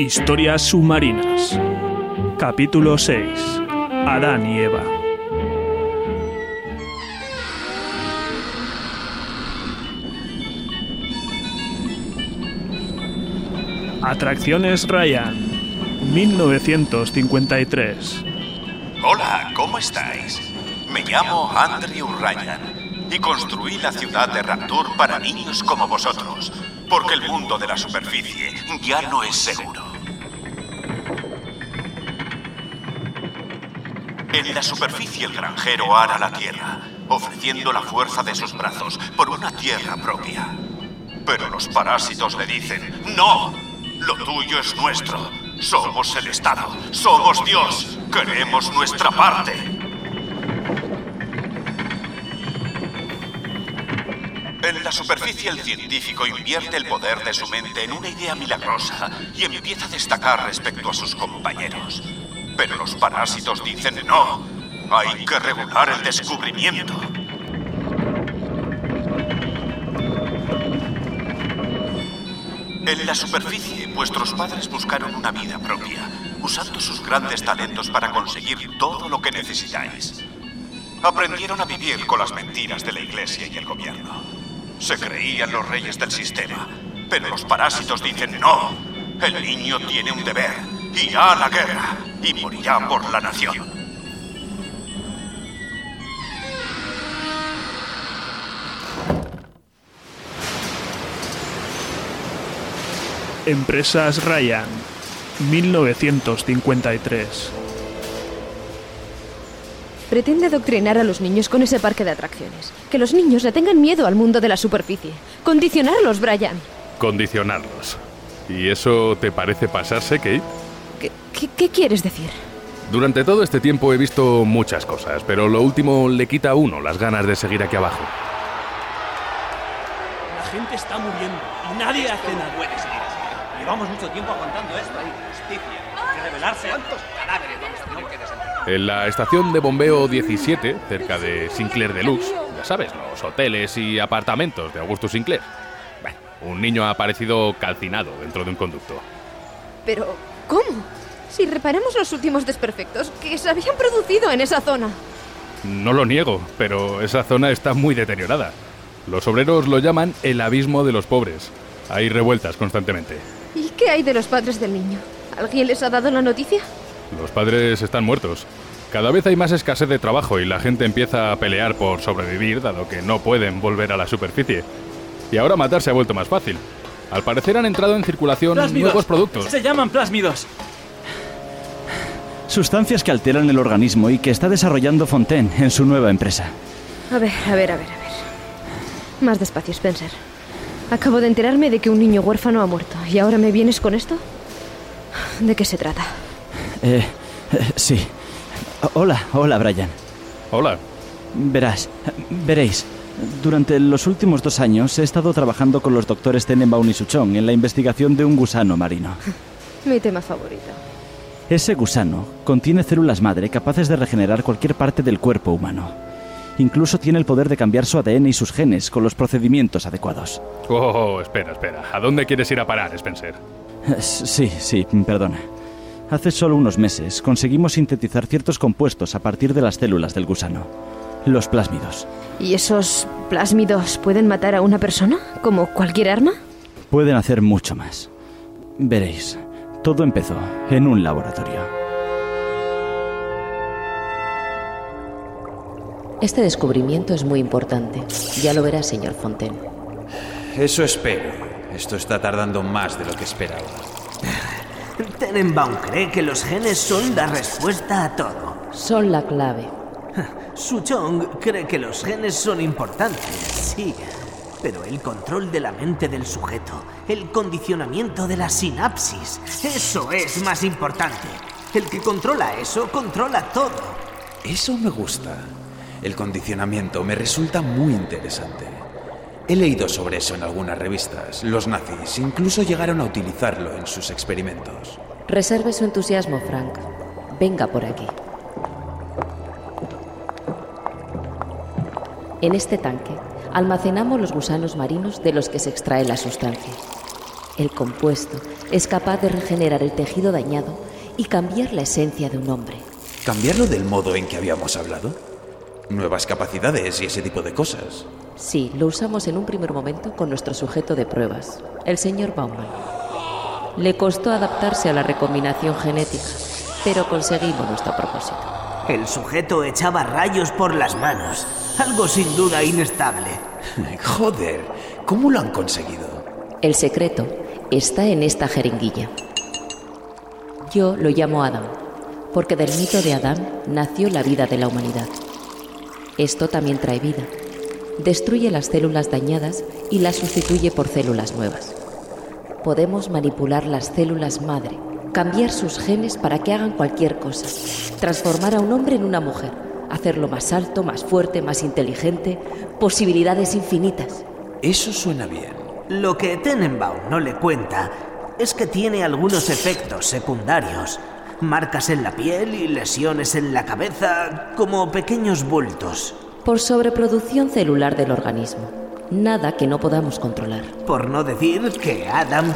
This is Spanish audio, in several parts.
Historias submarinas. Capítulo 6. Adán y Eva. Atracciones Ryan. 1953. Hola, ¿cómo estáis? Me llamo Andrew Ryan y construí la ciudad de Rapture para niños como vosotros, porque el mundo de la superficie ya no es seguro. En la superficie el granjero ara la tierra, ofreciendo la fuerza de sus brazos por una tierra propia. Pero los parásitos le dicen, no, lo tuyo es nuestro. Somos el Estado, somos Dios, queremos nuestra parte. En la superficie el científico invierte el poder de su mente en una idea milagrosa y empieza a destacar respecto a sus compañeros. Pero los parásitos dicen no, hay que regular el descubrimiento. En la superficie, vuestros padres buscaron una vida propia, usando sus grandes talentos para conseguir todo lo que necesitáis. Aprendieron a vivir con las mentiras de la iglesia y el gobierno. Se creían los reyes del sistema, pero los parásitos dicen no. El niño tiene un deber, irá a la guerra y morirá por la nación. Empresas Ryan. 1953. Pretende adoctrinar a los niños con ese parque de atracciones. Que los niños le tengan miedo al mundo de la superficie. Condicionarlos, Brian. Condicionarlos. ¿Y eso te parece pasarse, Kate? ¿Qué, qué, qué quieres decir? Durante todo este tiempo he visto muchas cosas, pero lo último le quita a uno las ganas de seguir aquí abajo. La gente está muriendo y nadie hace nada. puede seguir así. Llevamos mucho tiempo aguantando esto. Hay justicia. Hay que rebelarse. ¿Cuántos cadáveres vamos a tener que desenterrar? En la estación de bombeo 17, cerca de Sinclair Deluxe, ya sabes, los hoteles y apartamentos de Augustus Sinclair. Bueno, un niño ha aparecido calcinado dentro de un conducto. Pero, ¿cómo? Si reparamos los últimos desperfectos que se habían producido en esa zona. No lo niego, pero esa zona está muy deteriorada. Los obreros lo llaman el abismo de los pobres. Hay revueltas constantemente. ¿Y qué hay de los padres del niño? ¿Alguien les ha dado la noticia? Los padres están muertos. Cada vez hay más escasez de trabajo y la gente empieza a pelear por sobrevivir, dado que no pueden volver a la superficie. Y ahora matar se ha vuelto más fácil. Al parecer han entrado en circulación Plásmidos. nuevos productos. Se llaman plásmidos. Sustancias que alteran el organismo y que está desarrollando Fontaine en su nueva empresa. A ver, a ver, a ver, a ver. Más despacio, Spencer. Acabo de enterarme de que un niño huérfano ha muerto. ¿Y ahora me vienes con esto? ¿De qué se trata? Eh, eh, sí. Hola, hola, Brian. Hola. Verás, veréis. Durante los últimos dos años he estado trabajando con los doctores Tenenbaum y Suchong en la investigación de un gusano marino. Mi tema favorito. Ese gusano contiene células madre capaces de regenerar cualquier parte del cuerpo humano. Incluso tiene el poder de cambiar su ADN y sus genes con los procedimientos adecuados. Oh, espera, espera. ¿A dónde quieres ir a parar, Spencer? Eh, Sí, sí, perdona. Hace solo unos meses conseguimos sintetizar ciertos compuestos a partir de las células del gusano. Los plásmidos. ¿Y esos plásmidos pueden matar a una persona? ¿Como cualquier arma? Pueden hacer mucho más. Veréis, todo empezó en un laboratorio. Este descubrimiento es muy importante. Ya lo verá, señor Fontaine. Eso espero. Esto está tardando más de lo que esperaba. Tenenbaum cree que los genes son la respuesta a todo. Son la clave. Suchong cree que los genes son importantes, sí. Pero el control de la mente del sujeto, el condicionamiento de la sinapsis, eso es más importante. El que controla eso, controla todo. Eso me gusta. El condicionamiento me resulta muy interesante. He leído sobre eso en algunas revistas. Los nazis incluso llegaron a utilizarlo en sus experimentos. Reserve su entusiasmo, Frank. Venga por aquí. En este tanque almacenamos los gusanos marinos de los que se extrae la sustancia. El compuesto es capaz de regenerar el tejido dañado y cambiar la esencia de un hombre. ¿Cambiarlo del modo en que habíamos hablado? Nuevas capacidades y ese tipo de cosas. Sí, lo usamos en un primer momento con nuestro sujeto de pruebas, el señor Bauman. Le costó adaptarse a la recombinación genética, pero conseguimos nuestro propósito. El sujeto echaba rayos por las manos, algo sin duda inestable. Joder, ¿cómo lo han conseguido? El secreto está en esta jeringuilla. Yo lo llamo Adam, porque del mito de Adán nació la vida de la humanidad. Esto también trae vida. Destruye las células dañadas y las sustituye por células nuevas. Podemos manipular las células madre, cambiar sus genes para que hagan cualquier cosa, transformar a un hombre en una mujer, hacerlo más alto, más fuerte, más inteligente, posibilidades infinitas. Eso suena bien. Lo que Tenenbaum no le cuenta es que tiene algunos efectos secundarios. Marcas en la piel y lesiones en la cabeza como pequeños bultos. Por sobreproducción celular del organismo. Nada que no podamos controlar. Por no decir que Adam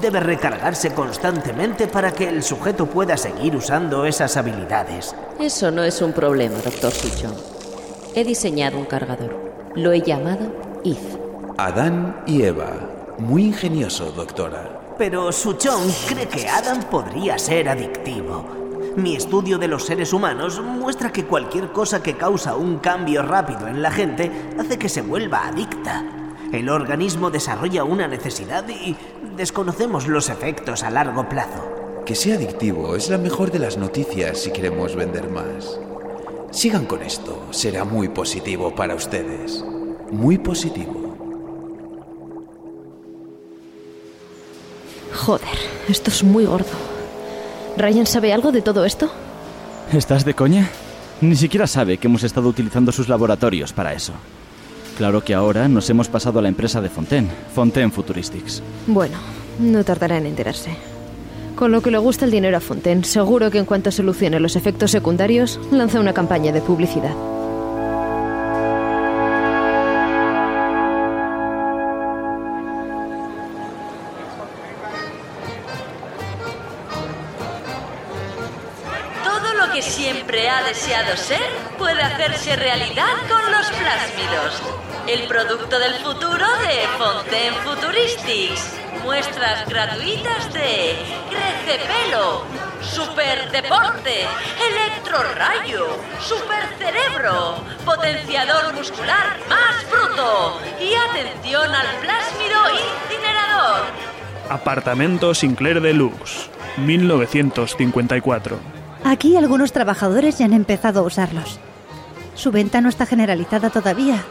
debe recargarse constantemente para que el sujeto pueda seguir usando esas habilidades. Eso no es un problema, doctor Suchon. He diseñado un cargador. Lo he llamado If. Adán y Eva. Muy ingenioso, doctora. Pero Suchong cree que Adam podría ser adictivo. Mi estudio de los seres humanos muestra que cualquier cosa que causa un cambio rápido en la gente hace que se vuelva adicta. El organismo desarrolla una necesidad y desconocemos los efectos a largo plazo. Que sea adictivo es la mejor de las noticias si queremos vender más. Sigan con esto, será muy positivo para ustedes. Muy positivo. Joder, esto es muy gordo. ¿Ryan sabe algo de todo esto? ¿Estás de coña? Ni siquiera sabe que hemos estado utilizando sus laboratorios para eso. Claro que ahora nos hemos pasado a la empresa de Fontaine, Fontaine Futuristics. Bueno, no tardará en enterarse. Con lo que le gusta el dinero a Fontaine, seguro que en cuanto solucione los efectos secundarios, lanza una campaña de publicidad. Todo lo que siempre ha deseado ser puede hacerse realidad con los plásmidos. El producto del futuro de Fontaine Futuristics. Muestras gratuitas de Crece Pelo, Super Deporte, Electrorayo, Super Cerebro, Potenciador Muscular Más Bruto y atención al plásmido incinerador. Apartamento Sinclair Deluxe, 1954. Aquí algunos trabajadores ya han empezado a usarlos. Su venta no está generalizada todavía,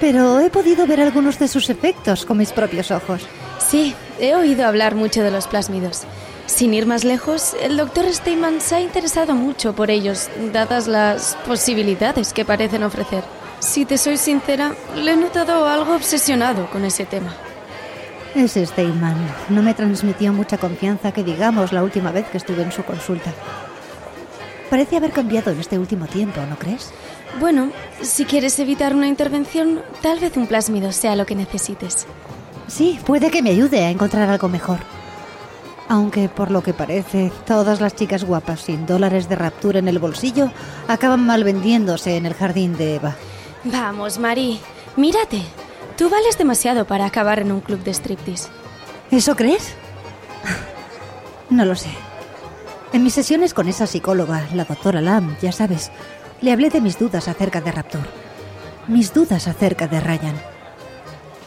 pero he podido ver algunos de sus efectos con mis propios ojos. Sí, he oído hablar mucho de los plásmidos. Sin ir más lejos, el doctor Steinman se ha interesado mucho por ellos, dadas las posibilidades que parecen ofrecer. Si te soy sincera, le he notado algo obsesionado con ese tema. Ese Steinman no me transmitió mucha confianza que digamos la última vez que estuve en su consulta. Parece haber cambiado en este último tiempo, ¿no crees? Bueno, si quieres evitar una intervención, tal vez un plásmido sea lo que necesites. Sí, puede que me ayude a encontrar algo mejor. Aunque por lo que parece, todas las chicas guapas sin dólares de raptura en el bolsillo acaban mal vendiéndose en el jardín de Eva. Vamos, Marie, mírate. Tú vales demasiado para acabar en un club de striptease. ¿Eso crees? No lo sé. En mis sesiones con esa psicóloga, la doctora Lam, ya sabes, le hablé de mis dudas acerca de Raptor. Mis dudas acerca de Ryan.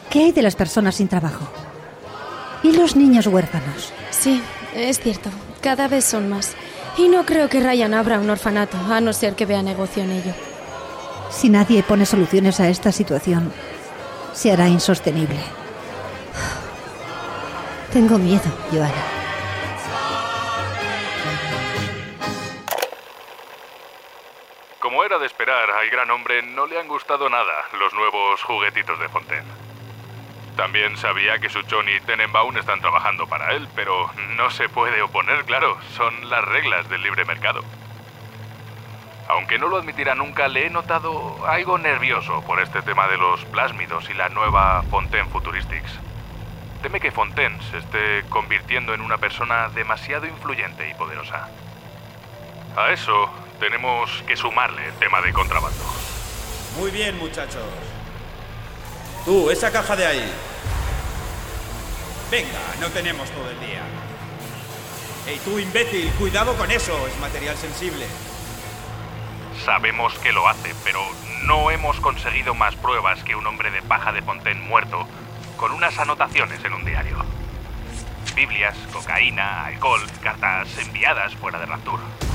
¿Qué hay de las personas sin trabajo? ¿Y los niños huérfanos? Sí, es cierto. Cada vez son más. Y no creo que Ryan abra un orfanato, a no ser que vea negocio en ello. Si nadie pone soluciones a esta situación, se hará insostenible. Tengo miedo, Joana. Como era de esperar, al gran hombre no le han gustado nada los nuevos juguetitos de Fontaine. También sabía que Suchon y Tenenbaum están trabajando para él, pero no se puede oponer, claro, son las reglas del libre mercado. Aunque no lo admitirá nunca, le he notado algo nervioso por este tema de los plásmidos y la nueva Fontaine Futuristics. teme que Fontaine se esté convirtiendo en una persona demasiado influyente y poderosa. A eso tenemos que sumarle el tema de contrabando. Muy bien, muchachos. Tú, esa caja de ahí. Venga, no tenemos todo el día. ¡Ey, tú, imbécil! ¡Cuidado con eso! Es material sensible. Sabemos que lo hace, pero no hemos conseguido más pruebas que un hombre de paja de Fontaine muerto con unas anotaciones en un diario. Biblias, cocaína, alcohol, cartas enviadas fuera de Rapture.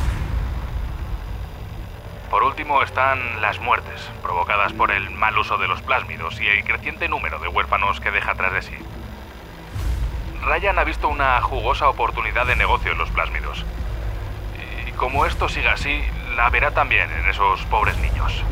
Por último están las muertes, provocadas por el mal uso de los plásmidos y el creciente número de huérfanos que deja tras de sí. Ryan ha visto una jugosa oportunidad de negocio en los plásmidos. Y como esto siga así, la verá también en esos pobres niños.